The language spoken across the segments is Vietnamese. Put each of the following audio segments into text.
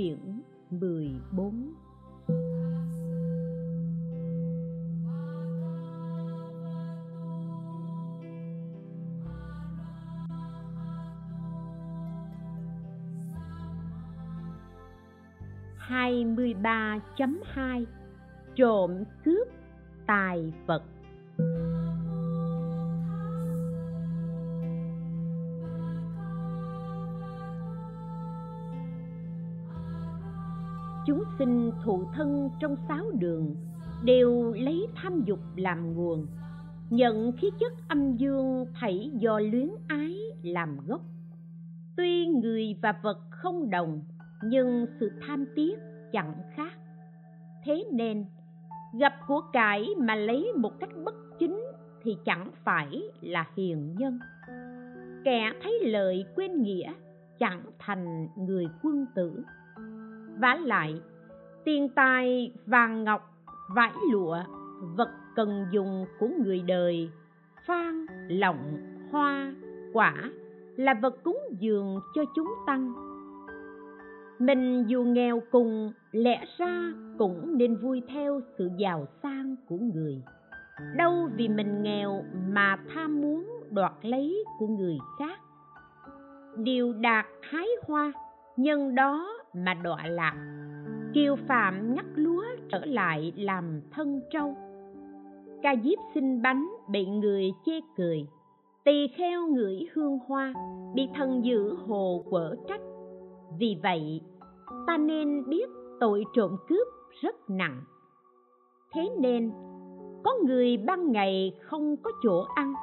Quyển 14 23.2 Trộm cướp tài vật. Chúng sinh thụ thân trong sáu đường, đều lấy tham dục làm nguồn. Nhận khí chất âm dương thảy do luyến ái làm gốc. Tuy người và vật không đồng, nhưng sự tham tiếc chẳng khác. Thế nên, gặp của cải mà lấy một cách bất chính thì chẳng phải là hiền nhân. Kẻ thấy lợi quên nghĩa chẳng thành người quân tử vá lại. Tiền tài, vàng ngọc, vải lụa, vật cần dùng của người đời. Phan, lọng, hoa, quả là vật cúng dường cho chúng tăng. Mình dù nghèo cùng, lẽ ra cũng nên vui theo sự giàu sang của người. Đâu vì mình nghèo mà tham muốn đoạt lấy của người khác. Điều đạt hái hoa, nhân đó mà đọa lạc. Kiều phạm ngắt lúa trở lại làm thân trâu. Ca diếp xin bánh bị người chê cười. Tỳ kheo ngửi hương hoa, bị thần dữ hồ quở trách. Vì vậy, ta nên biết tội trộm cướp rất nặng. Thế nên, có người ban ngày không có chỗ ăn,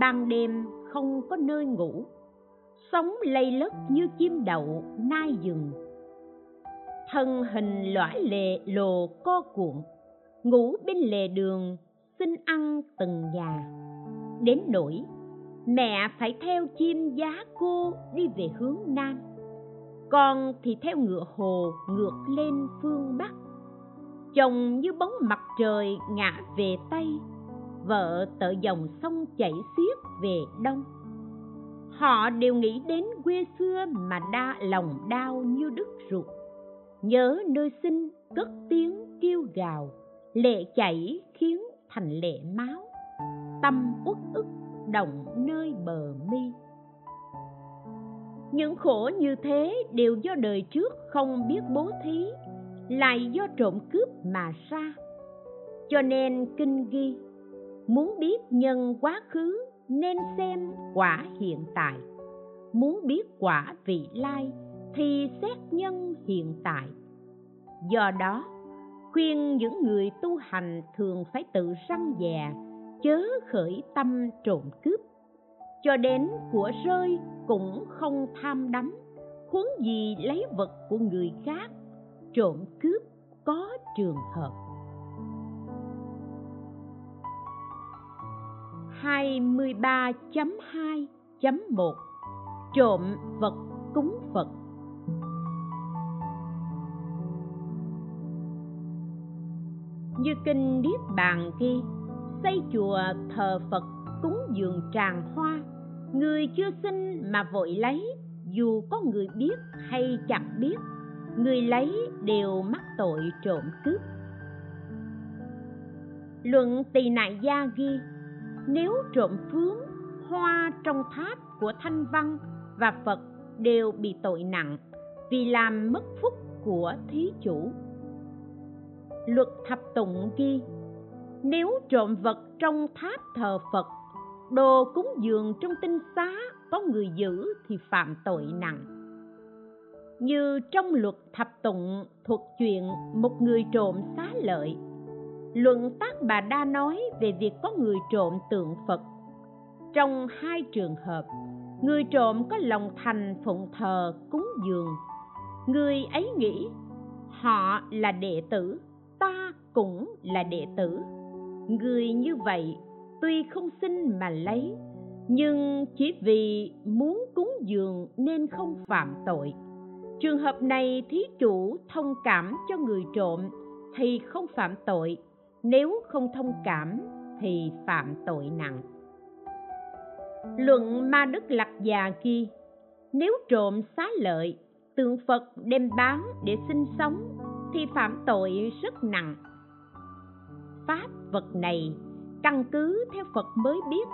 ban đêm không có nơi ngủ. Sống lây lất như chim đậu nai rừng thân hình lõa lệ lồ co cuộn, ngủ bên lề đường, xin ăn từng nhà. Đến nỗi, mẹ phải theo chim giá cô đi về hướng nam con thì theo ngựa hồ ngược lên phương bắc. Chồng như bóng mặt trời ngả về tây, vợ tợ dòng sông chảy xiết về đông. Họ đều nghĩ đến quê xưa mà đa lòng đau như đứt ruột nhớ nơi sinh cất tiếng kêu gào, lệ chảy khiến thành lệ máu. Tâm uất ức động nơi bờ mi. Những khổ như thế đều do đời trước không biết bố thí, lại do trộm cướp mà ra. Cho nên kinh ghi, muốn biết nhân quá khứ nên xem quả hiện tại, muốn biết quả vị lai thì xét nhân hiện tại. Do đó, khuyên những người tu hành thường phải tự răng dè chớ khởi tâm trộm cướp. Cho đến của rơi cũng không tham đắm, huống gì lấy vật của người khác, trộm cướp có trường hợp. 23.2.1 Trộm vật cúng Phật. Như kinh Niết Bàn ghi, Xây chùa thờ Phật cúng dường tràng hoa. Người chưa sinh mà vội lấy, Dù có người biết hay chẳng biết, Người lấy đều mắc tội trộm cướp. Luận tỳ nại gia ghi, nếu trộm phướng, hoa trong tháp của thanh văn và phật đều bị tội nặng vì làm mất phúc của thí chủ luật thập tụng ghi, nếu trộm vật trong tháp thờ phật, đồ cúng dường trong tinh xá có người giữ thì phạm tội nặng. Như trong luật thập tụng thuật chuyện một người trộm xá lợi, luận tác bà đa nói về việc có người trộm tượng phật. Trong hai trường hợp, người trộm có lòng thành phụng thờ cúng dường, người ấy nghĩ họ là đệ tử ta cũng là đệ tử. Người như vậy tuy không xin mà lấy, nhưng chỉ vì muốn cúng dường nên không phạm tội. Trường hợp này thí chủ thông cảm cho người trộm thì không phạm tội, nếu không thông cảm thì phạm tội nặng. Luận ma đức lạc già ghi, nếu trộm xá lợi, tượng phật đem bán để sinh sống thì phạm tội rất nặng. Pháp vật này căn cứ theo phật mới biết,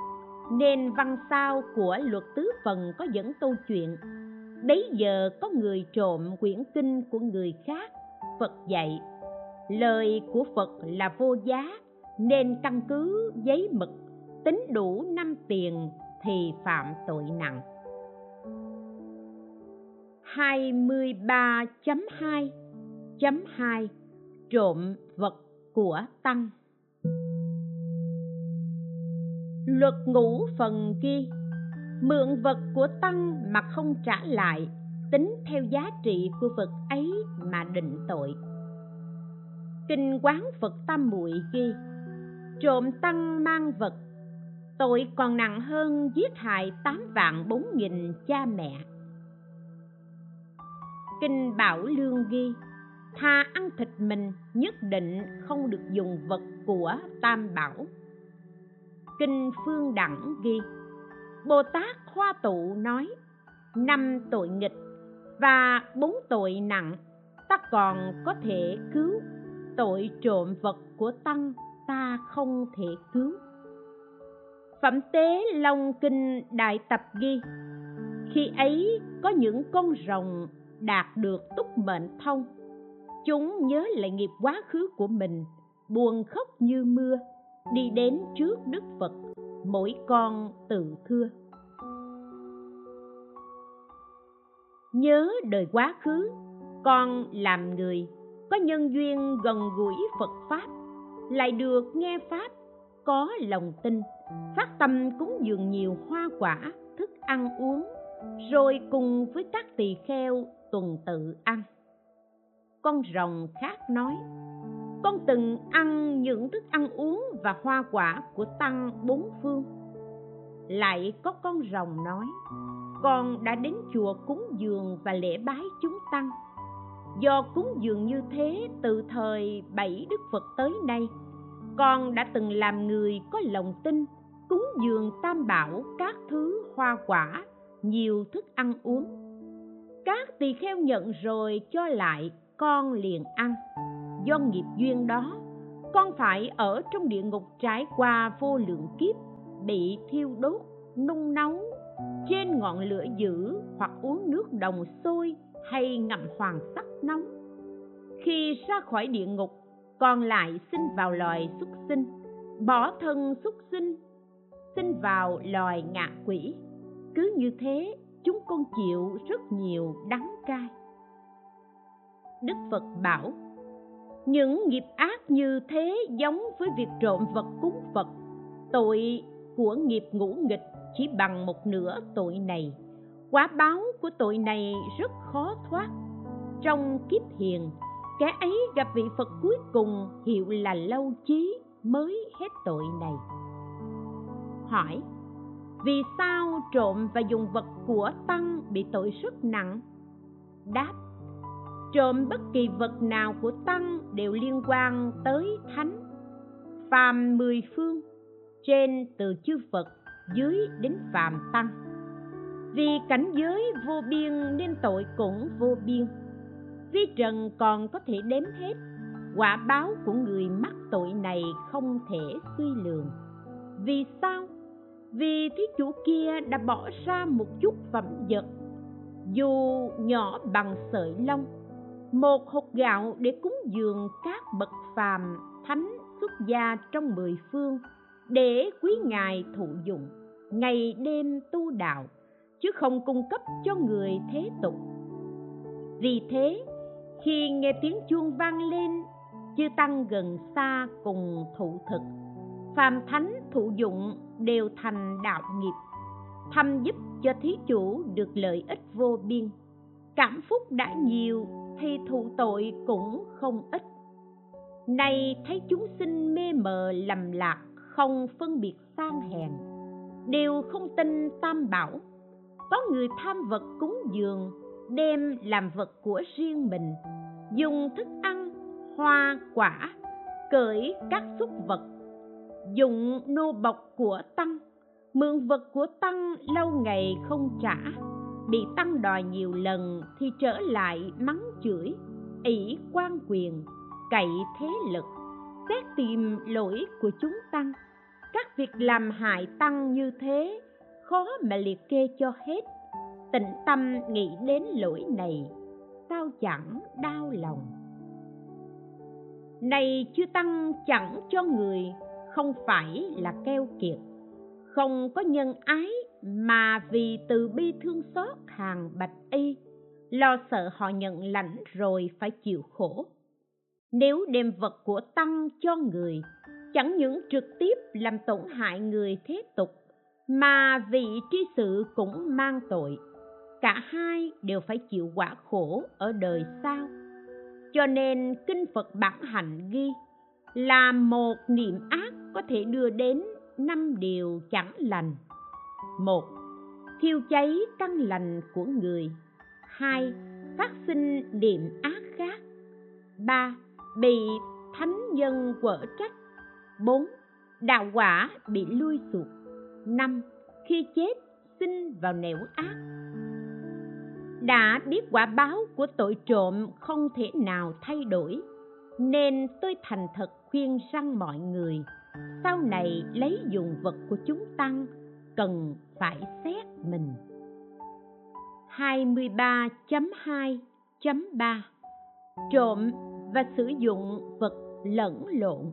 nên văn sao của luật tứ phần có dẫn câu chuyện, bấy giờ có người trộm quyển kinh của người khác. Phật dạy, lời của phật là vô giá, nên căn cứ giấy mực, tính đủ năm tiền thì phạm tội nặng. 1.2 Trộm vật của Tăng. Luật ngũ phần ghi Mượn vật của Tăng mà không trả lại, Tính theo giá trị của vật ấy mà định tội. Kinh quán Phật Tam Muội ghi Trộm Tăng mang vật, Tội còn nặng hơn giết hại tám vạn bốn nghìn cha mẹ. Kinh bảo lương ghi tha ăn thịt mình nhất định không được dùng vật của tam bảo. Kinh phương đẳng ghi, bồ tát hoa tụ nói, năm tội nghịch và bốn tội nặng, ta còn có thể cứu. Tội trộm vật của tăng ta không thể cứu. Phẩm tế long kinh đại tập ghi, khi ấy có những con rồng đạt được túc mệnh thông chúng nhớ lại nghiệp quá khứ của mình, buồn khóc như mưa, đi đến trước đức phật, mỗi con tự thưa. Nhớ đời quá khứ, con làm người, có nhân duyên gần gũi phật pháp, lại được nghe pháp, có lòng tin, phát tâm cúng dường nhiều hoa quả, thức ăn uống, rồi cùng với các tỳ kheo tuần tự ăn con rồng khác nói, con từng ăn những thức ăn uống và hoa quả của tăng bốn phương. Lại có con rồng nói, con đã đến chùa cúng dường và lễ bái chúng tăng. Do cúng dường như thế từ thời bảy đức phật tới nay, con đã từng làm người có lòng tin cúng dường tam bảo các thứ hoa quả, nhiều thức ăn uống. Các tỳ kheo nhận rồi cho lại con liền ăn. Do nghiệp duyên đó, con phải ở trong địa ngục trải qua vô lượng kiếp, bị thiêu đốt, nung nấu, trên ngọn lửa dữ hoặc uống nước đồng sôi hay ngậm hoàng sắc nóng. Khi ra khỏi địa ngục còn lại sinh vào loài xuất sinh, bỏ thân xuất sinh sinh vào loài ngạ quỷ. Cứ như thế, chúng con chịu rất nhiều đắng cay đức phật bảo, những nghiệp ác như thế giống với việc trộm vật cúng phật. Tội của nghiệp ngũ nghịch chỉ bằng một nửa tội này. Quả báo của tội này rất khó thoát. Trong kiếp hiền, kẻ ấy gặp vị phật cuối cùng hiệu là lâu chí mới hết tội này. Hỏi, vì sao trộm và dùng vật của tăng bị tội rất nặng? Đáp trộm bất kỳ vật nào của tăng đều liên quan tới thánh. Phàm mười phương, trên từ chư phật, dưới đến phàm tăng. Vì cảnh giới vô biên nên tội cũng vô biên. Vi trần còn có thể đếm hết, quả báo của người mắc tội này không thể suy lường. Vì sao? Vì thí chủ kia đã bỏ ra một chút phẩm vật, dù nhỏ bằng sợi lông một hột gạo để cúng dường các bậc phàm thánh xuất gia trong mười phương để quý ngài thụ dụng ngày đêm tu đạo, chứ không cung cấp cho người thế tục. Vì thế, khi nghe tiếng chuông vang lên, chư tăng gần xa cùng thụ thực, phàm thánh thụ dụng đều thành đạo nghiệp, thăm giúp cho thí chủ được lợi ích vô biên. Cảm phúc đã nhiều thì thụ tội cũng không ít. Nay thấy chúng sinh mê mờ lầm lạc, không phân biệt sang hèn, đều không tin tam bảo. Có người tham vật cúng dường, đem làm vật của riêng mình, dùng thức ăn, hoa, quả, cởi các xúc vật dụng nô bọc của tăng, mượn vật của tăng lâu ngày không trả bị tăng đòi nhiều lần thì trở lại mắng chửi, ỷ quan quyền, cậy thế lực, xét tìm lỗi của chúng tăng. Các việc làm hại tăng như thế, khó mà liệt kê cho hết. Tịnh tâm nghĩ đến lỗi này sao chẳng đau lòng. Này chư tăng, chẳng cho người, không phải là keo kiệt. Không có nhân ái mà vì từ bi thương xót hàng bạch y, lo sợ họ nhận lãnh rồi phải chịu khổ. Nếu đem vật của tăng cho người, chẳng những trực tiếp làm tổn hại người thế tục, mà vị tri sự cũng mang tội. Cả hai đều phải chịu quả khổ ở đời sau. Cho nên kinh phật bản hạnh ghi là một niệm ác có thể đưa đến năm điều chẳng lành một, thiêu cháy căn lành của người. Hai, phát sinh niệm ác khác. Ba, bị thánh nhân quở trách. Bốn đạo quả bị lui sụt năm, khi chết sinh vào nẻo ác. Đã biết quả báo của tội trộm không thể nào thay đổi, nên tôi thành thật khuyên răng mọi người, sau này lấy dùng vật của chúng tăng cần phải xét mình. 23.2.3 Trộm và sử dụng vật lẫn lộn.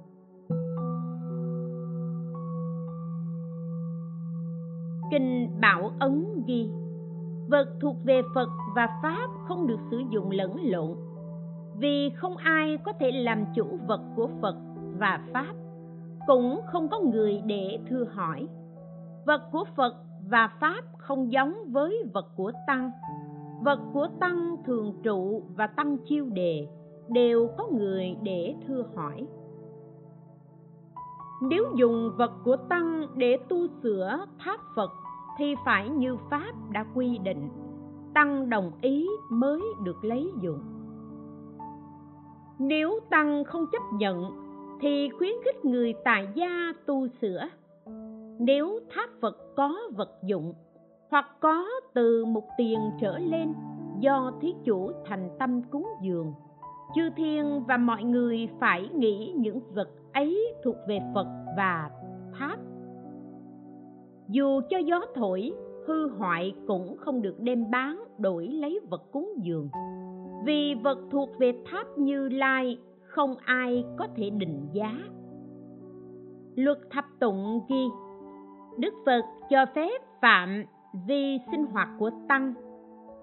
Kinh Bảo Ấn ghi, Vật thuộc về Phật và Pháp không được sử dụng lẫn lộn, Vì không ai có thể làm chủ vật của Phật và Pháp, Cũng không có người để thưa hỏi. Vật của Phật và Pháp không giống với vật của Tăng. Vật của Tăng thường trụ và Tăng chiêu đề, đều có người để thưa hỏi. Nếu dùng vật của tăng để tu sửa tháp phật, thì phải như pháp đã quy định, tăng đồng ý mới được lấy dụng nếu tăng không chấp nhận, thì khuyến khích người tại gia tu sửa nếu tháp phật có vật dụng, hoặc có từ một tiền trở lên, do thí chủ thành tâm cúng dường, chư thiên và mọi người phải nghĩ những vật ấy thuộc về phật và tháp. Dù cho gió thổi, hư hoại cũng không được đem bán đổi lấy vật cúng dường. Vì vật thuộc về tháp như lai, không ai có thể định giá. Luật thập tụng ghi đức phật cho phép phạm vi sinh hoạt của tăng.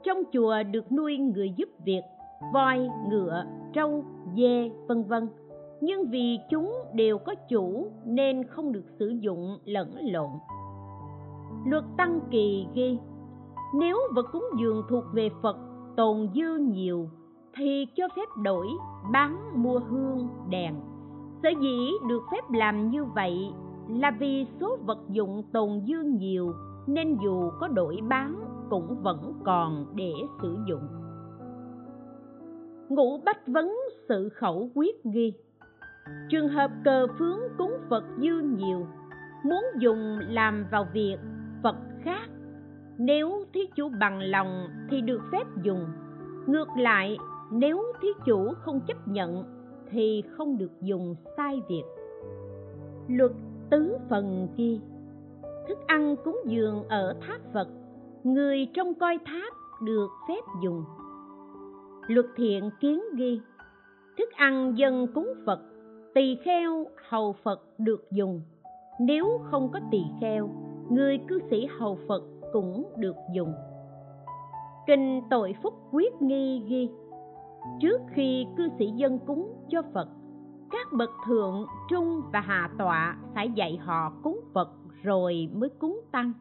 Trong chùa được nuôi người giúp việc, voi, ngựa, trâu, dê, vân vân. Nhưng vì chúng đều có chủ nên không được sử dụng lẫn lộn. Luật tăng kỳ ghi, nếu vật cúng dường thuộc về phật tồn dư nhiều, thì cho phép đổi, bán mua hương, đèn. Sở dĩ được phép làm như vậy là vì số vật dụng tồn dư nhiều nên dù có đổi bán cũng vẫn còn để sử dụng. Ngũ bách vấn sự khẩu quyết ghi, trường hợp cờ phướng cúng phật dư nhiều, muốn dùng làm vào việc phật khác. Nếu thí chủ bằng lòng thì được phép dùng, ngược lại, nếu thí chủ không chấp nhận thì không được dùng sai việc. Luật tứ phần kia. Thức ăn cúng dường ở tháp phật, người trong coi tháp được phép dùng. Luật thiện kiến ghi, thức ăn dân cúng phật, tỳ kheo hầu phật được dùng. Nếu không có tỳ kheo, người cư sĩ hầu phật cũng được dùng. Kinh tội phúc quyết nghi ghi, trước khi cư sĩ dân cúng cho phật các bậc thượng, trung và hạ tọa phải dạy họ cúng phật rồi mới cúng tăng.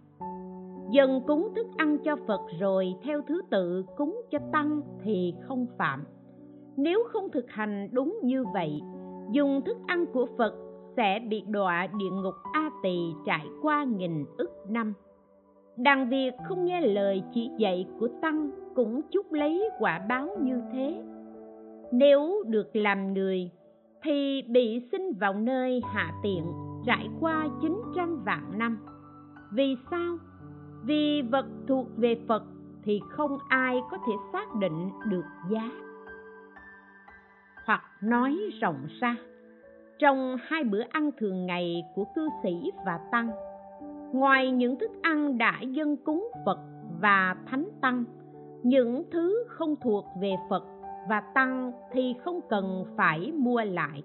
Dần cúng thức ăn cho phật rồi theo thứ tự cúng cho tăng thì không phạm. Nếu không thực hành đúng như vậy, dùng thức ăn của phật sẽ bị đọa địa ngục a tỳ trải qua nghìn ức năm. Đằng việc không nghe lời chỉ dạy của tăng cũng chúc lấy quả báo như thế. Nếu được làm người thì bị sinh vào nơi hạ tiện, trải qua 900 vạn năm. Vì sao? Vì vật thuộc về phật thì không ai có thể xác định được giá. Hoặc nói rộng ra, trong hai bữa ăn thường ngày của cư sĩ và tăng, ngoài những thức ăn đã dân cúng phật và thánh tăng, những thứ không thuộc về phật và tăng thì không cần phải mua lại.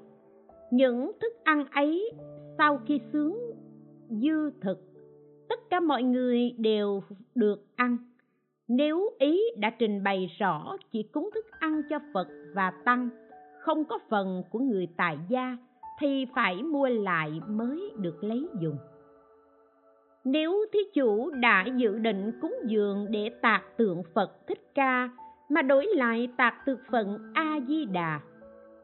Những thức ăn ấy sau khi sướng dư thực, tất cả mọi người đều được ăn. Nếu ý đã trình bày rõ chỉ cúng thức ăn cho phật và tăng, không có phần của người tại gia, thì phải mua lại mới được lấy dùng. Nếu thí chủ đã dự định cúng dường để tạc tượng phật thích ca mà đổi lại tạc từ phận a di đà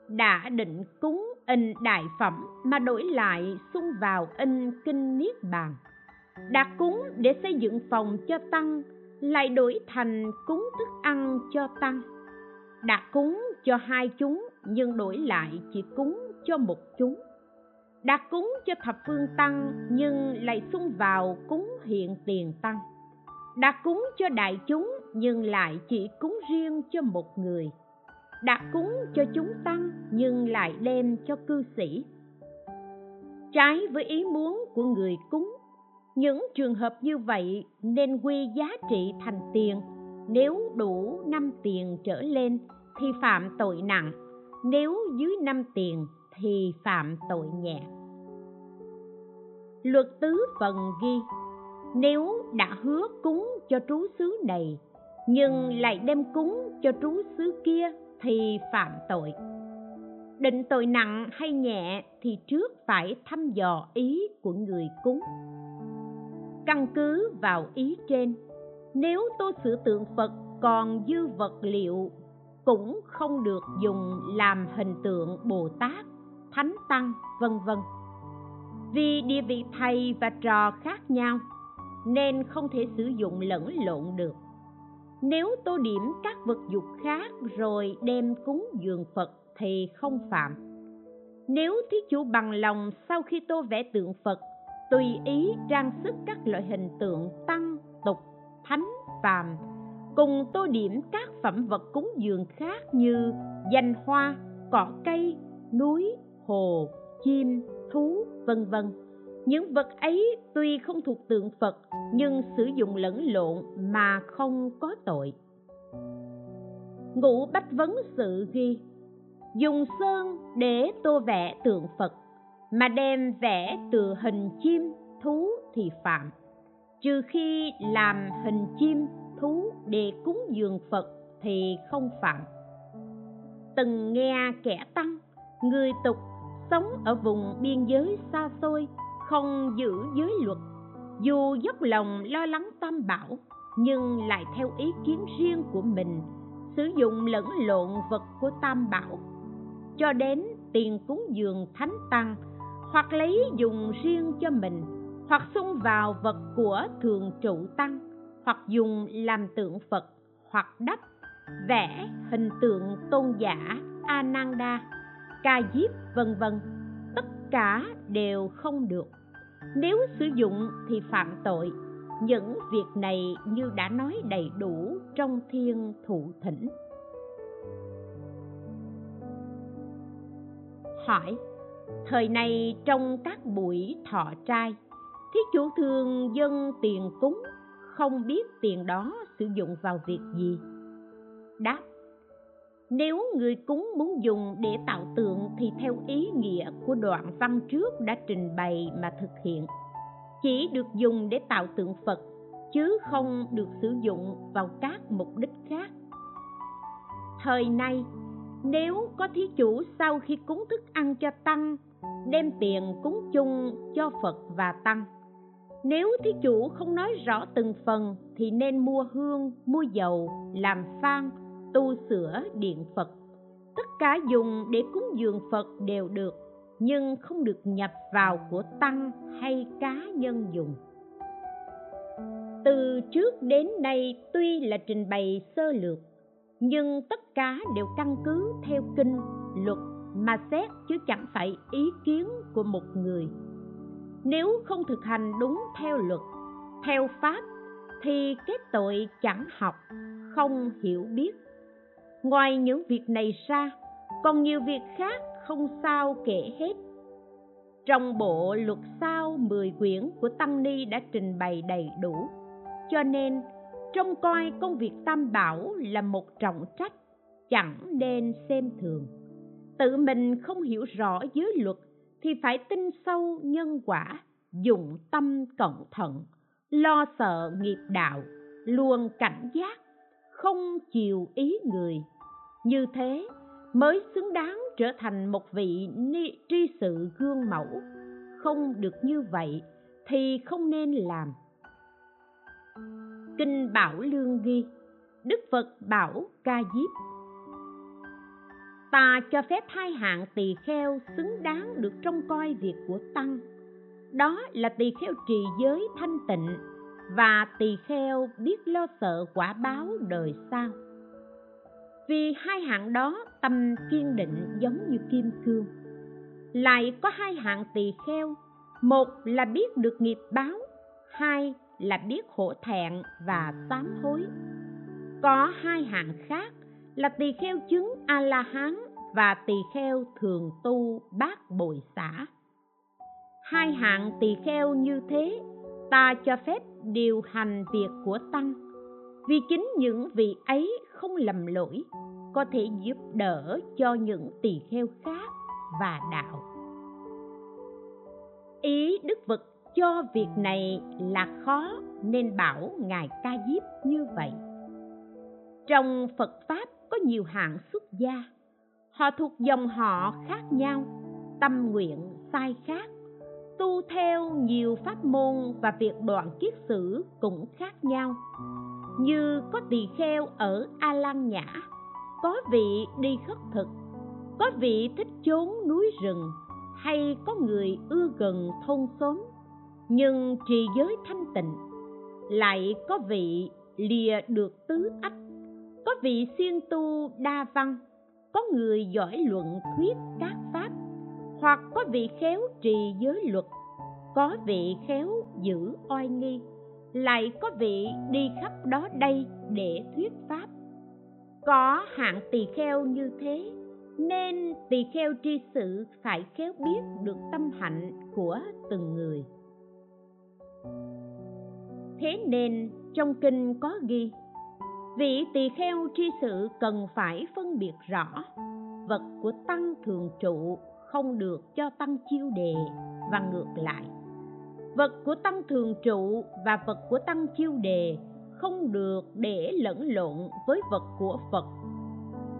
đã định cúng in đại phẩm mà đổi lại xung vào in kinh niết bàn. Đã cúng để xây dựng phòng cho tăng, lại đổi thành cúng thức ăn cho tăng. Đã cúng cho hai chúng, nhưng đổi lại chỉ cúng cho một chúng. Đã cúng cho thập phương tăng, nhưng lại xung vào cúng hiện tiền tăng. Đã cúng cho đại chúng nhưng lại chỉ cúng riêng cho một người. Đã cúng cho chúng tăng nhưng lại đem cho cư sĩ. Trái với ý muốn của người cúng, những trường hợp như vậy nên quy giá trị thành tiền. Nếu đủ năm tiền trở lên thì phạm tội nặng, nếu dưới năm tiền thì phạm tội nhẹ. Luật tứ phần ghi, nếu đã hứa cúng cho trú xứ này nhưng lại đem cúng cho trú xứ kia thì phạm tội. Định tội nặng hay nhẹ thì trước phải thăm dò ý của người cúng. Căn cứ vào ý trên, nếu tô sửa tượng phật còn dư vật liệu, cũng không được dùng làm hình tượng bồ tát, thánh tăng, vân vân. Vì địa vị thầy và trò khác nhau, nên không thể sử dụng lẫn lộn được nếu tô điểm các vật dục khác rồi đem cúng dường phật thì không phạm. Nếu thí chủ bằng lòng sau khi tô vẽ tượng phật, tùy ý trang sức các loại hình tượng tăng, tục, thánh, phàm, cùng tô điểm các phẩm vật cúng dường khác như danh hoa, cỏ cây, núi, hồ, chim, thú, vân vân những vật ấy tuy không thuộc tượng phật, nhưng sử dụng lẫn lộn mà không có tội. Ngũ bách vấn sự ghi, dùng sơn để tô vẽ tượng phật, mà đem vẽ từ hình chim thú thì phạm. Trừ khi làm hình chim thú để cúng dường phật thì không phạm. Từng nghe kẻ tăng, người tục, sống ở vùng biên giới xa xôi không giữ giới luật. Dù dốc lòng lo lắng tam bảo, nhưng lại theo ý kiến riêng của mình, sử dụng lẫn lộn vật của tam bảo. Cho đến tiền cúng dường thánh tăng, hoặc lấy dùng riêng cho mình, hoặc xung vào vật của thường trụ tăng, hoặc dùng làm tượng phật, hoặc đắp, vẽ hình tượng tôn giả ananda ca diếp, vân vân. Tất cả đều không được nếu sử dụng thì phạm tội. Những việc này như đã nói đầy đủ trong thiên thụ thỉnh. Hỏi, thời này trong các buổi thọ trai, thí chủ thường dân tiền cúng, không biết tiền đó sử dụng vào việc gì? Đáp nếu người cúng muốn dùng để tạo tượng thì theo ý nghĩa của đoạn văn trước đã trình bày mà thực hiện. Chỉ được dùng để tạo tượng phật, chứ không được sử dụng vào các mục đích khác. Thời nay, nếu có thí chủ sau khi cúng thức ăn cho tăng, đem tiền cúng chung cho phật và tăng. Nếu thí chủ không nói rõ từng phần thì nên mua hương, mua dầu, làm phan tu sửa điện phật. Tất cả dùng để cúng dường phật đều được, nhưng không được nhập vào của tăng hay cá nhân dùng. Từ trước đến nay tuy là trình bày sơ lược, nhưng tất cả đều căn cứ theo kinh, luật mà xét chứ chẳng phải ý kiến của một người. Nếu không thực hành đúng theo luật, theo pháp, thì kết tội chẳng học, không hiểu biết ngoài những việc này ra còn nhiều việc khác không sao kể hết trong bộ luật sao 10 quyển của Tăng Ni đã trình bày đầy đủ, cho nên trông coi công việc tam bảo là một trọng trách, chẳng nên xem thường. Tự mình không hiểu rõ giới luật thì phải tin sâu nhân quả, dụng tâm cẩn thận, lo sợ nghiệp đạo, luôn cảnh giác, không chiều ý người. Như thế mới xứng đáng trở thành một vị ni, tri sự gương mẫu. Không được như vậy thì không nên làm. Kinh bảo lương ghi đức phật bảo ca diếp ta cho phép hai hạng tỳ kheo xứng đáng được trông coi việc của tăng. Đó là tỳ kheo trì giới thanh tịnh và tỳ kheo biết lo sợ quả báo đời sau vì hai hạng đó tâm kiên định giống như kim cương. Lại có hai hạng tỳ kheo. Một là biết được nghiệp báo, hai là biết hổ thẹn và sám hối có hai hạng khác là tỳ kheo chứng a la hán và tỳ kheo thường tu bát bồi xả. Hai hạng tỳ kheo như thế, ta cho phép điều hành việc của tăng. Vì chính những vị ấy không lầm lỗi, có thể giúp đỡ cho những tỳ kheo khác và đạo. Ý đức phật cho việc này là khó nên bảo ngài ca diếp như vậy. Trong phật pháp có nhiều hạng xuất gia, họ thuộc dòng họ khác nhau, tâm nguyện sai khác, tu theo nhiều pháp môn và việc đoạn kiết sử cũng khác nhau như có tỳ kheo ở a lan nhã, có vị đi khất thực, có vị thích chốn núi rừng, hay có người ưa gần thôn xóm. Nhưng trì giới thanh tịnh, lại có vị lìa được tứ ách, có vị siêng tu đa văn, có người giỏi luận thuyết các pháp, hoặc có vị khéo trì giới luật, có vị khéo giữ oai nghi lại có vị đi khắp đó đây để thuyết pháp. Có hạng tỳ kheo như thế, nên tỳ kheo tri sự phải khéo biết được tâm hạnh của từng người. Thế nên trong kinh có ghi, vị tỳ kheo tri sự cần phải phân biệt rõ, vật của tăng thường trụ không được cho tăng chiêu đề và ngược lại vật của tăng thường trụ và vật của tăng chiêu đề không được để lẫn lộn với vật của phật.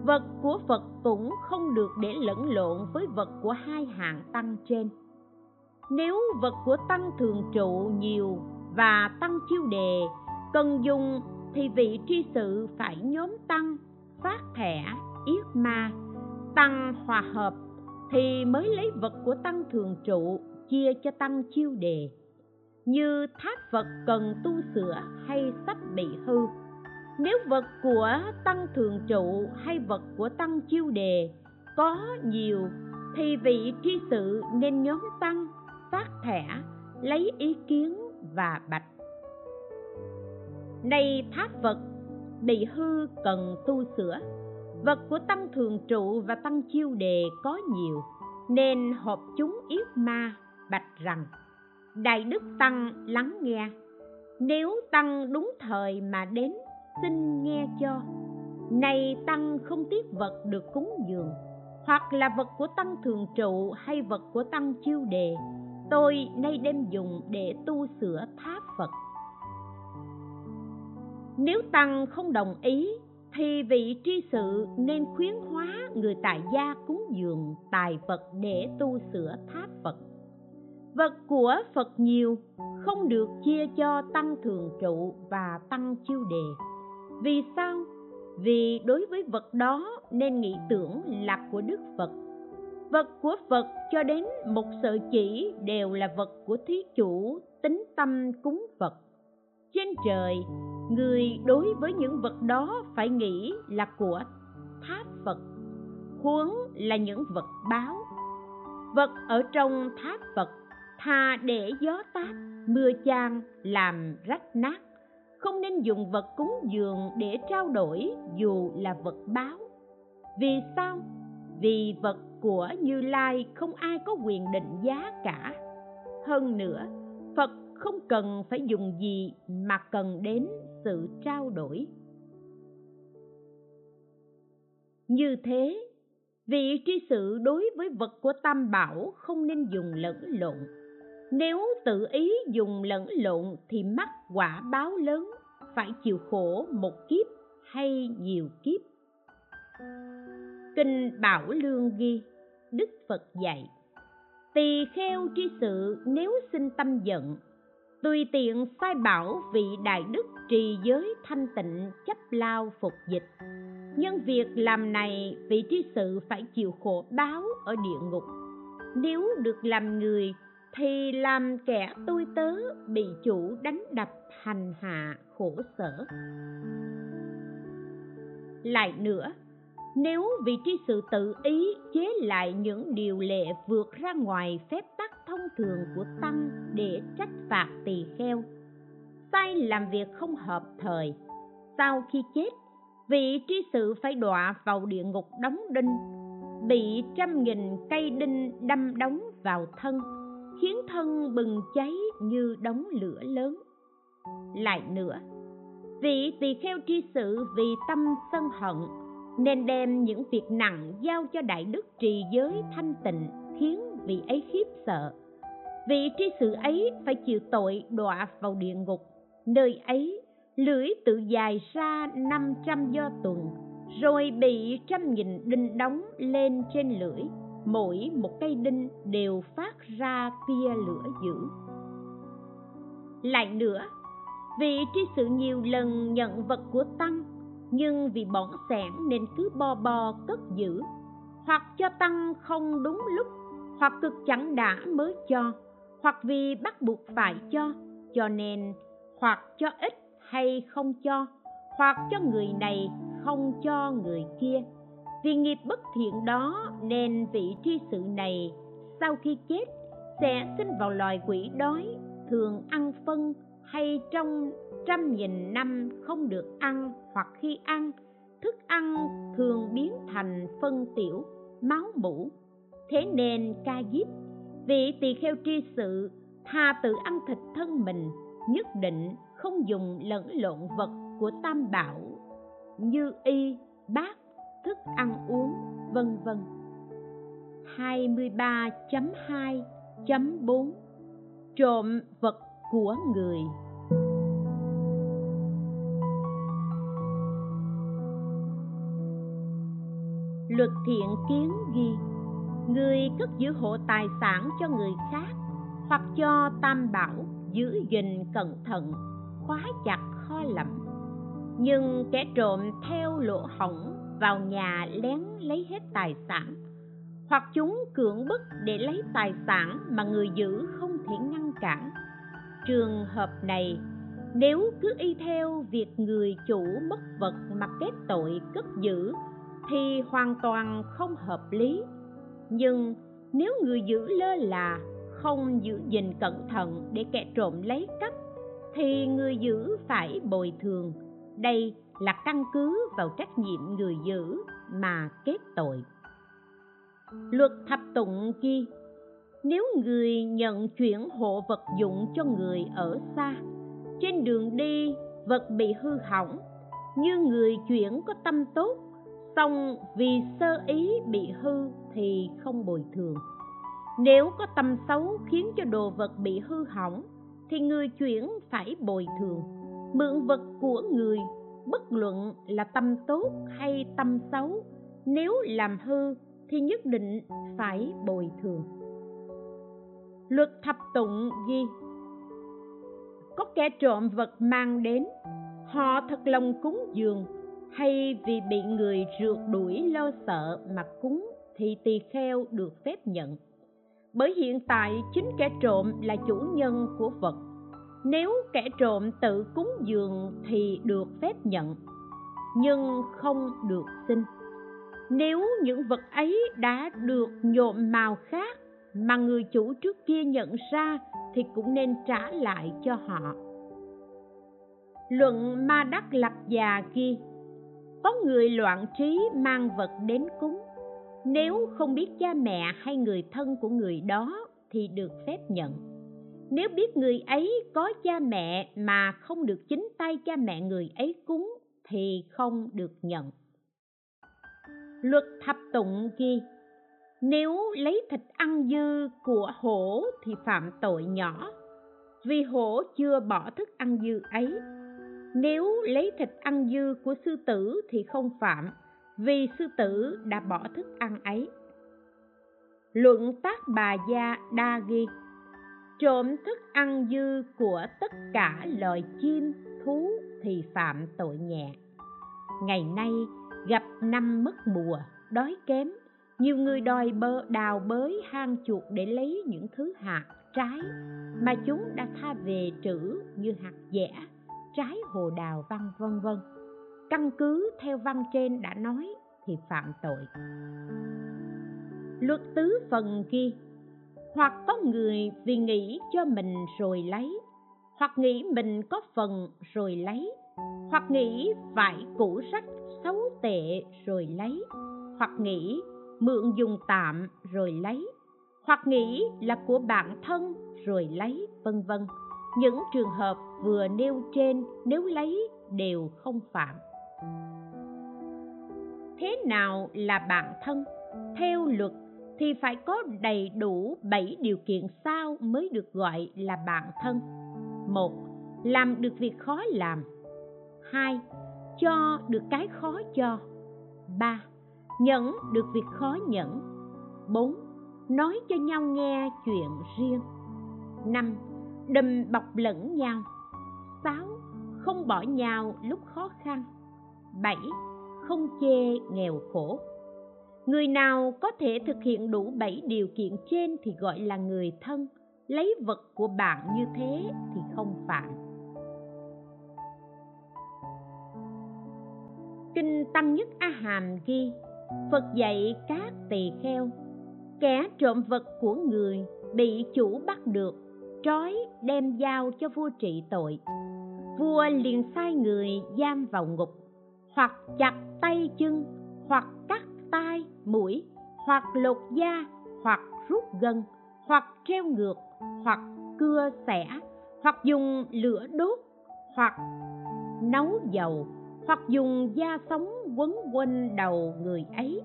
Vật của phật cũng không được để lẫn lộn với vật của hai hạng tăng trên. Nếu vật của tăng thường trụ nhiều và tăng chiêu đề cần dùng thì vị tri sự phải nhóm tăng, phát thẻ, yết ma, tăng hòa hợp thì mới lấy vật của tăng thường trụ chia cho tăng chiêu đề như tháp vật cần tu sửa hay sắp bị hư nếu vật của tăng thường trụ hay vật của tăng chiêu đề có nhiều, thì vị tri sự nên nhóm tăng, phát thẻ, lấy ý kiến và bạch. Nay tháp vật bị hư cần tu sửa. Vật của tăng thường trụ và tăng chiêu đề có nhiều, nên họp chúng yết ma, bạch rằng đại đức tăng lắng nghe. Nếu tăng đúng thời mà đến, xin nghe cho. Này tăng không tiếc vật được cúng dường, hoặc là vật của tăng thường trụ hay vật của tăng chiêu đề. Tôi nay đem dùng để tu sửa tháp phật. Nếu tăng không đồng ý, thì vị tri sự nên khuyến hóa người tại gia cúng dường tài vật để tu sửa tháp phật vật của phật nhiều, không được chia cho tăng thường trụ và tăng chiêu đề. Vì sao? Vì đối với vật đó nên nghĩ tưởng là của đức phật. Vật của phật cho đến một sợi chỉ đều là vật của thí chủ, tính tâm cúng phật. Trên trời, người đối với những vật đó phải nghĩ là của tháp phật, huống là những vật báo. Vật ở trong tháp phật thà để gió táp, mưa chan làm rách nát. Không nên dùng vật cúng dường để trao đổi, dù là vật báo. Vì sao? Vì vật của như lai không ai có quyền định giá cả. Hơn nữa, phật không cần phải dùng gì mà cần đến sự trao đổi. Như thế vị tri sự đối với vật của tam bảo không nên dùng lẫn lộn nếu tự ý dùng lẫn lộn thì mắc quả báo lớn, phải chịu khổ một kiếp hay nhiều kiếp. Kinh bảo lương ghi, đức phật dạy, tỳ kheo tri sự nếu sinh tâm giận, tùy tiện sai bảo vị đại đức trì giới thanh tịnh chấp lao phục dịch. Nhân việc làm này, vị tri sự phải chịu khổ báo ở địa ngục. Nếu được làm người thì làm kẻ tôi tớ bị chủ đánh đập hành hạ khổ sở. Lại nữa, nếu vị tri sự tự ý chế lại những điều lệ vượt ra ngoài phép tắc thông thường của tăng để trách phạt tỳ kheo, sai làm việc không hợp thời. Sau khi chết, vị tri sự phải đọa vào địa ngục đóng đinh, bị trăm nghìn cây đinh đâm đóng vào thân khiến thân bừng cháy như đống lửa lớn. Lại nữa vị tỳ kheo tri sự, vì tâm sân hận, nên đem những việc nặng giao cho đại đức trì giới thanh tịnh, khiến vị ấy khiếp sợ. Vị tri sự ấy phải chịu tội đọa vào địa ngục. Nơi ấy, lưỡi tự dài ra năm trăm do tuần, rồi bị trăm nghìn đinh đóng lên trên lưỡi mỗi một cây đinh đều phát ra tia lửa dữ. Lại nữa vị tri sự nhiều lần nhận vật của tăng, nhưng vì bỏng sẻn nên cứ bo bo cất giữ, hoặc cho tăng không đúng lúc, hoặc cực chẳng đã mới cho, hoặc vì bắt buộc phải cho cho nên hoặc cho ít hay không cho, hoặc cho người này không cho người kia vì nghiệp bất thiện đó nên vị tri sự này sau khi chết sẽ sinh vào loài quỷ đói, thường ăn phân hay trong trăm nghìn năm không được ăn hoặc khi ăn, thức ăn thường biến thành phân tiểu, máu mũ thế nên ca diếp, vị tỳ kheo tri sự thà tự ăn thịt thân mình, nhất định không dùng lẫn lộn vật của tam bảo, như y bát thức ăn uống, vân vân. 23.2.4 Trộm vật của người. Luật thiện kiến ghi, Người cất giữ hộ tài sản cho người khác Hoặc cho tam bảo giữ gìn cẩn thận, Khóa chặt kho lẫm Nhưng kẻ trộm theo lỗ hỏng vào nhà lén lấy hết tài sản. Hoặc chúng cưỡng bức để lấy tài sản mà người giữ không thể ngăn cản. Trường hợp này, nếu cứ y theo việc người chủ mất vật mà kết tội cất giữ, thì hoàn toàn không hợp lý. Nhưng nếu người giữ lơ là, không giữ gìn cẩn thận để kẻ trộm lấy cắp, thì người giữ phải bồi thường. Đây là căn cứ vào trách nhiệm người giữ mà kết tội. Luật thập tụng ghi nếu người nhận chuyển hộ vật dụng cho người ở xa, trên đường đi vật bị hư hỏng, như người chuyển có tâm tốt song vì sơ ý bị hư thì không bồi thường. Nếu có tâm xấu khiến cho đồ vật bị hư hỏng, thì người chuyển phải bồi thường, mượn vật của người bất luận là tâm tốt hay tâm xấu, nếu làm hư thì nhất định phải bồi thường. Luật thập tụng ghi, có kẻ trộm vật mang đến, họ thật lòng cúng dường, hay vì bị người rượt đuổi lo sợ mà cúng thì tỳ kheo được phép nhận. Bởi hiện tại chính kẻ trộm là chủ nhân của vật nếu kẻ trộm tự cúng dường thì được phép nhận nhưng không được xin. Nếu những vật ấy đã được nhộm màu khác mà người chủ trước kia nhận ra thì cũng nên trả lại cho họ. Luận ma đắc lập già kia, có người loạn trí mang vật đến cúng. Nếu không biết cha mẹ hay người thân của người đó thì được phép nhận nếu biết người ấy có cha mẹ mà không được chính tay cha mẹ người ấy cúng thì không được nhận. Luật thập tụng ghi, nếu lấy thịt ăn dư của hổ thì phạm tội nhỏ, vì hổ chưa bỏ thức ăn dư ấy. Nếu lấy thịt ăn dư của sư tử thì không phạm, vì sư tử đã bỏ thức ăn ấy. Luận tác bà gia đa ghi trộm thức ăn dư của tất cả loài chim, thú thì phạm tội nhẹ. Ngày nay gặp năm mất mùa, đói kém, nhiều người đòi bơ, đào bới hang chuột để lấy những thứ hạt, trái mà chúng đã tha về trữ như hạt dẻ, trái hồ đào văn vân vân. Căn cứ theo văn trên đã nói thì phạm tội. Luật tứ phần ghi hoặc có người vì nghĩ cho mình rồi lấy, hoặc nghĩ mình có phần rồi lấy, hoặc nghĩ phải cũ rách, xấu tệ rồi lấy, hoặc nghĩ mượn dùng tạm rồi lấy, hoặc nghĩ là của bạn thân rồi lấy, vân vân. Những trường hợp vừa nêu trên nếu lấy đều không phạm. Thế nào là bạn thân? Theo luật thì phải có đầy đủ bảy điều kiện sau mới được gọi là bạn thân. Một, làm được việc khó làm. Hai, cho được cái khó cho. Ba nhẫn được việc khó nhẫn bốn, nói cho nhau nghe chuyện riêng. Năm, đùm bọc lẫn nhau. Sáu, không bỏ nhau lúc khó khăn. Bảy, không chê nghèo khổ người nào có thể thực hiện đủ bảy điều kiện trên thì gọi là người thân. Lấy vật của bạn như thế thì không phạm. Kinh tăng nhất a hàm ghi, phật dạy các tỳ kheo, kẻ trộm vật của người bị chủ bắt được, trói đem giao cho vua trị tội. Vua liền sai người giam vào ngục, hoặc chặt tay chân, hoặc cắt tai, mũi, hoặc lột da, hoặc rút gân, hoặc treo ngược, hoặc cưa xẻ, hoặc dùng lửa đốt, hoặc nấu dầu, hoặc dùng da sống quấn quanh đầu người ấy,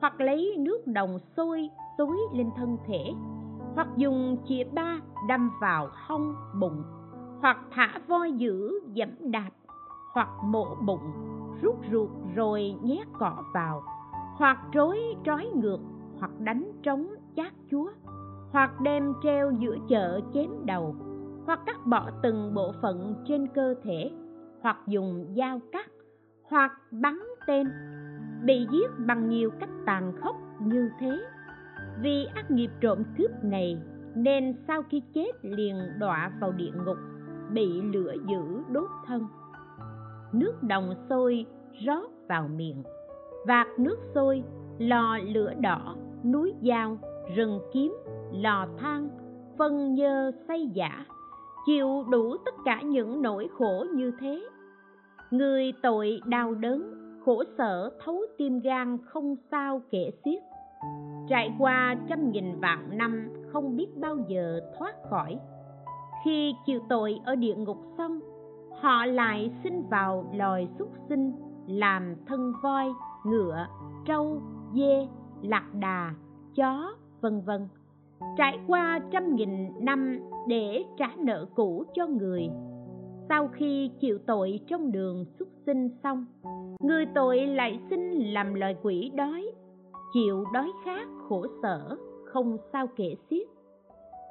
hoặc lấy nước đồng sôi, xối lên thân thể, hoặc dùng chĩa ba đâm vào hông, bụng, hoặc thả voi dữ dẫm đạp, hoặc mổ bụng, rút ruột rồi nhét cọ vào hoặc trối trói ngược, hoặc đánh trống chát chúa, hoặc đem treo giữa chợ chém đầu, hoặc cắt bỏ từng bộ phận trên cơ thể, hoặc dùng dao cắt, hoặc bắn tên, bị giết bằng nhiều cách tàn khốc như thế. Vì ác nghiệp trộm cướp này, nên sau khi chết liền đọa vào địa ngục, bị lửa dữ đốt thân. Nước đồng sôi rót vào miệng vạt nước sôi, lò lửa đỏ, núi dao, rừng kiếm, lò than, phân nhơ xây giả, chịu đủ tất cả những nỗi khổ như thế. Người tội đau đớn, khổ sở thấu tim gan không sao kể xiết. Trải qua trăm nghìn vạn năm không biết bao giờ thoát khỏi. Khi chịu tội ở địa ngục xong, họ lại sinh vào loài súc sinh, làm thân voi ngựa, trâu, dê, lạc đà, chó, vân vân. Trải qua trăm nghìn năm để trả nợ cũ cho người, sau khi chịu tội trong đường xuất sinh xong, người tội lại sinh làm loài quỷ đói, chịu đói khát khổ sở, không sao kể xiết.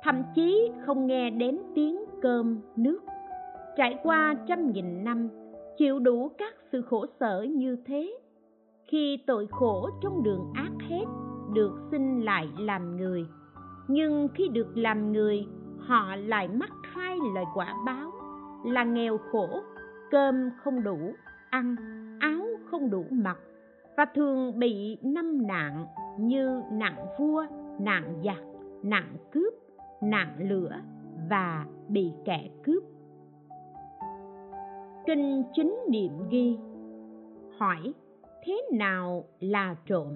Thậm chí không nghe đến tiếng cơm nước. Trải qua trăm nghìn năm, chịu đủ các sự khổ sở như thế khi tội khổ trong đường ác hết, được sinh lại làm người. Nhưng khi được làm người, họ lại mắc hai loại quả báo, là nghèo khổ, cơm không đủ, ăn, áo không đủ mặc, và thường bị năm nạn như nạn vua, nạn giặc, nạn cướp, nạn lửa và bị kẻ cướp. Kinh chính niệm ghi, hỏi thế nào là trộm?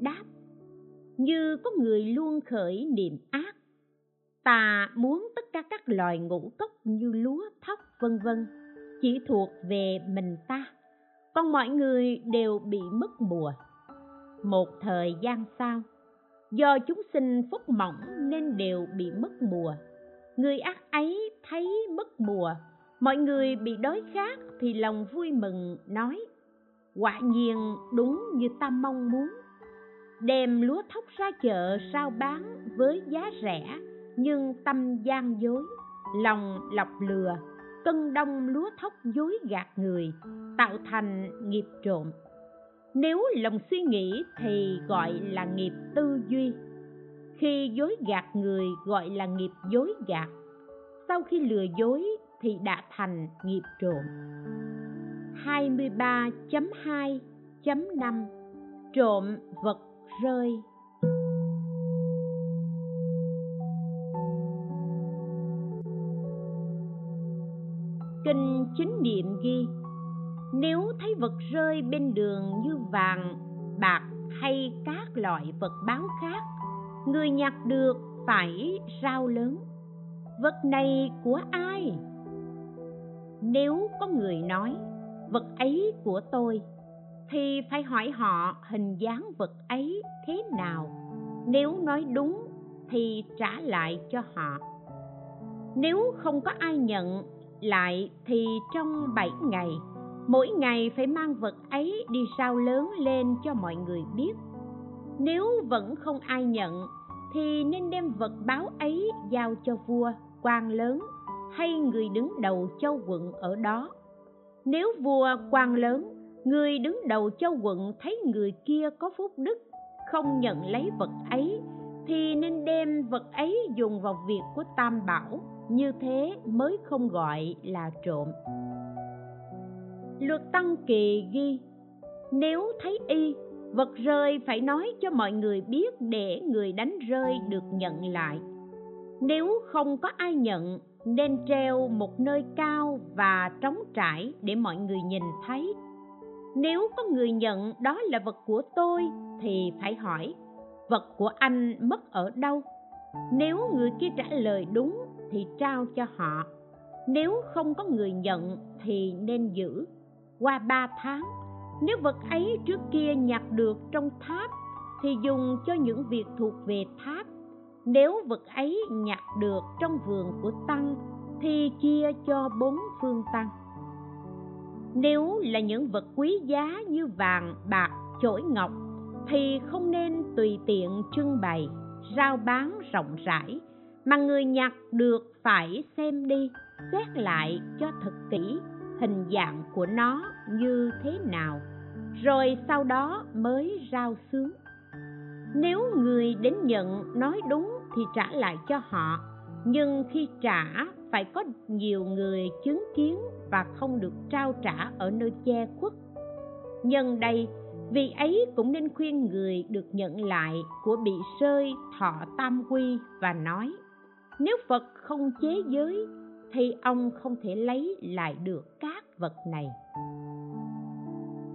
Đáp, như có người luôn khởi niệm ác, ta muốn tất cả các loài ngũ cốc như lúa, thóc, vân vân, chỉ thuộc về mình ta. Còn mọi người đều bị mất mùa. Một thời gian sau, do chúng sinh phúc mỏng nên đều bị mất mùa. Người ác ấy thấy mất mùa. Mọi người bị đói khát thì lòng vui mừng nói quả nhiên đúng như ta mong muốn. Đem lúa thóc ra chợ sao bán với giá rẻ, nhưng tâm gian dối, lòng lọc lừa, cân đông lúa thóc dối gạt người, tạo thành nghiệp trộm. Nếu lòng suy nghĩ thì gọi là nghiệp tư duy. Khi dối gạt người gọi là nghiệp dối gạt. Sau khi lừa dối thì đã thành nghiệp trộm. 23.2.5 Trộm vật rơi Kinh chính niệm ghi Nếu thấy vật rơi bên đường như vàng, bạc hay các loại vật báo khác Người nhặt được phải rao lớn Vật này của ai? nếu có người nói vật ấy của tôi, thì phải hỏi họ hình dáng vật ấy thế nào. Nếu nói đúng, thì trả lại cho họ. Nếu không có ai nhận lại, thì trong bảy ngày, mỗi ngày phải mang vật ấy đi sao lớn lên cho mọi người biết. Nếu vẫn không ai nhận, thì nên đem vật báo ấy giao cho vua, quan lớn hay người đứng đầu châu quận ở đó nếu vua quan lớn, người đứng đầu châu quận thấy người kia có phúc đức, không nhận lấy vật ấy, thì nên đem vật ấy dùng vào việc của tam bảo, như thế mới không gọi là trộm. Luật tăng kỳ ghi, nếu thấy y, vật rơi phải nói cho mọi người biết để người đánh rơi được nhận lại. Nếu không có ai nhận nên treo một nơi cao và trống trải để mọi người nhìn thấy. Nếu có người nhận đó là vật của tôi thì phải hỏi, vật của anh mất ở đâu? Nếu người kia trả lời đúng thì trao cho họ. Nếu không có người nhận thì nên giữ. Qua ba tháng, nếu vật ấy trước kia nhặt được trong tháp thì dùng cho những việc thuộc về tháp nếu vật ấy nhặt được trong vườn của tăng, thì chia cho bốn phương tăng. Nếu là những vật quý giá như vàng, bạc, chổi ngọc, thì không nên tùy tiện trưng bày, rao bán rộng rãi, mà người nhặt được phải xem đi, xét lại cho thật kỹ hình dạng của nó như thế nào, rồi sau đó mới rao sướng nếu người đến nhận nói đúng thì trả lại cho họ, nhưng khi trả phải có nhiều người chứng kiến và không được trao trả ở nơi che khuất. Nhân đây, vì ấy cũng nên khuyên người được nhận lại của bị sơi thọ tam quy và nói, nếu phật không chế giới thì ông không thể lấy lại được các vật này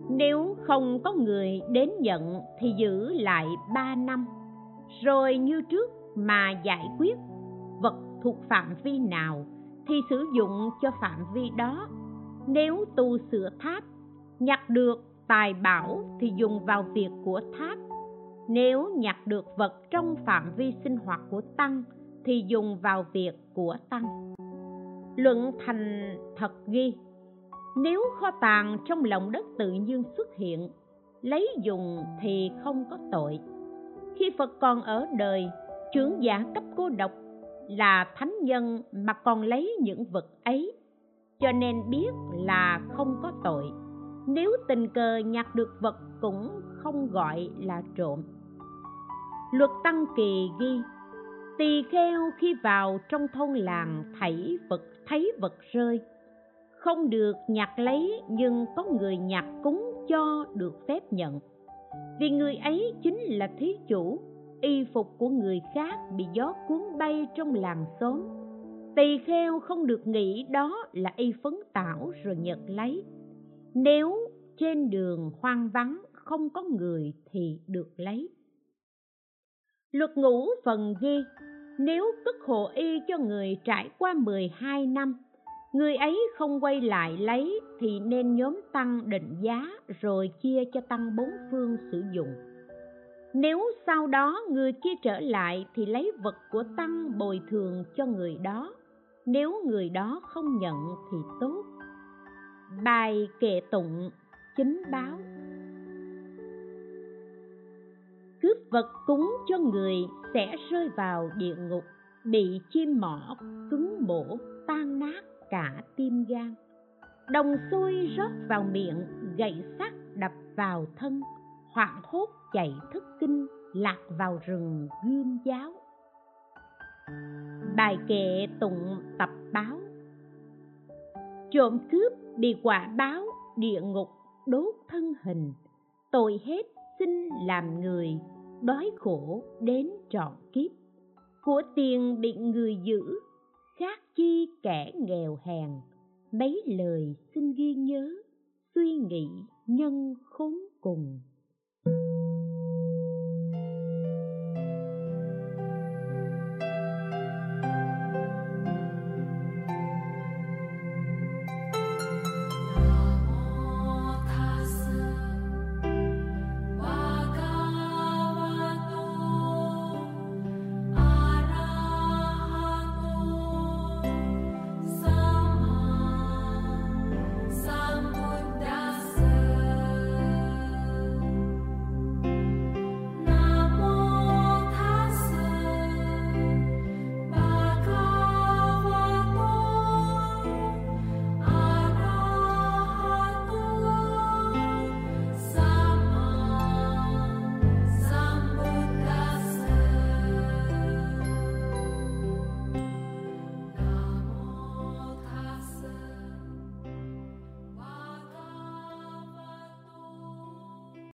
nếu không có người đến nhận thì giữ lại ba năm. Rồi như trước mà giải quyết, vật thuộc phạm vi nào thì sử dụng cho phạm vi đó. Nếu tu sửa tháp, nhặt được tài bảo thì dùng vào việc của tháp. Nếu nhặt được vật trong phạm vi sinh hoạt của tăng thì dùng vào việc của tăng. Luận thành thật ghi nếu kho tàng trong lòng đất tự nhiên xuất hiện, lấy dùng thì không có tội. Khi phật còn ở đời, trưởng giả cấp cô độc là thánh nhân mà còn lấy những vật ấy, cho nên biết là không có tội. Nếu tình cờ nhặt được vật cũng không gọi là trộm. Luật tăng kỳ ghi, tỳ kheo khi vào trong thôn làng thảy vật, thấy vật rơi không được nhặt lấy, nhưng có người nhặt cúng cho được phép nhận. Vì người ấy chính là thí chủ, y phục của người khác bị gió cuốn bay trong làng xóm. Tỳ kheo không được nghĩ đó là y phấn tảo rồi nhật lấy. Nếu trên đường hoang vắng không có người thì được lấy. Luật ngũ phần ghi, nếu cất hộ y cho người trải qua 12 năm người ấy không quay lại lấy thì nên nhóm tăng định giá rồi chia cho tăng bốn phương sử dụng. Nếu sau đó người kia trở lại thì lấy vật của tăng bồi thường cho người đó. Nếu người đó không nhận thì tốt. Bài kệ tụng, chính báo. Cướp vật cúng cho người sẽ rơi vào địa ngục, bị chim mỏ cứng bổ tan nát cả tim gan. Đồng xuôi rót vào miệng, gậy sắt đập vào thân, hoảng hốt chạy thức kinh, lạc vào rừng gươm giáo. Bài kệ tụng tập báo. Trộm cướp bị quả báo, địa ngục đốt thân hình. Tội hết xin làm người, đói khổ đến trọn kiếp. Của tiền bị người giữ khác chi kẻ nghèo hèn, mấy lời xin ghi nhớ, suy nghĩ nhân khốn cùng.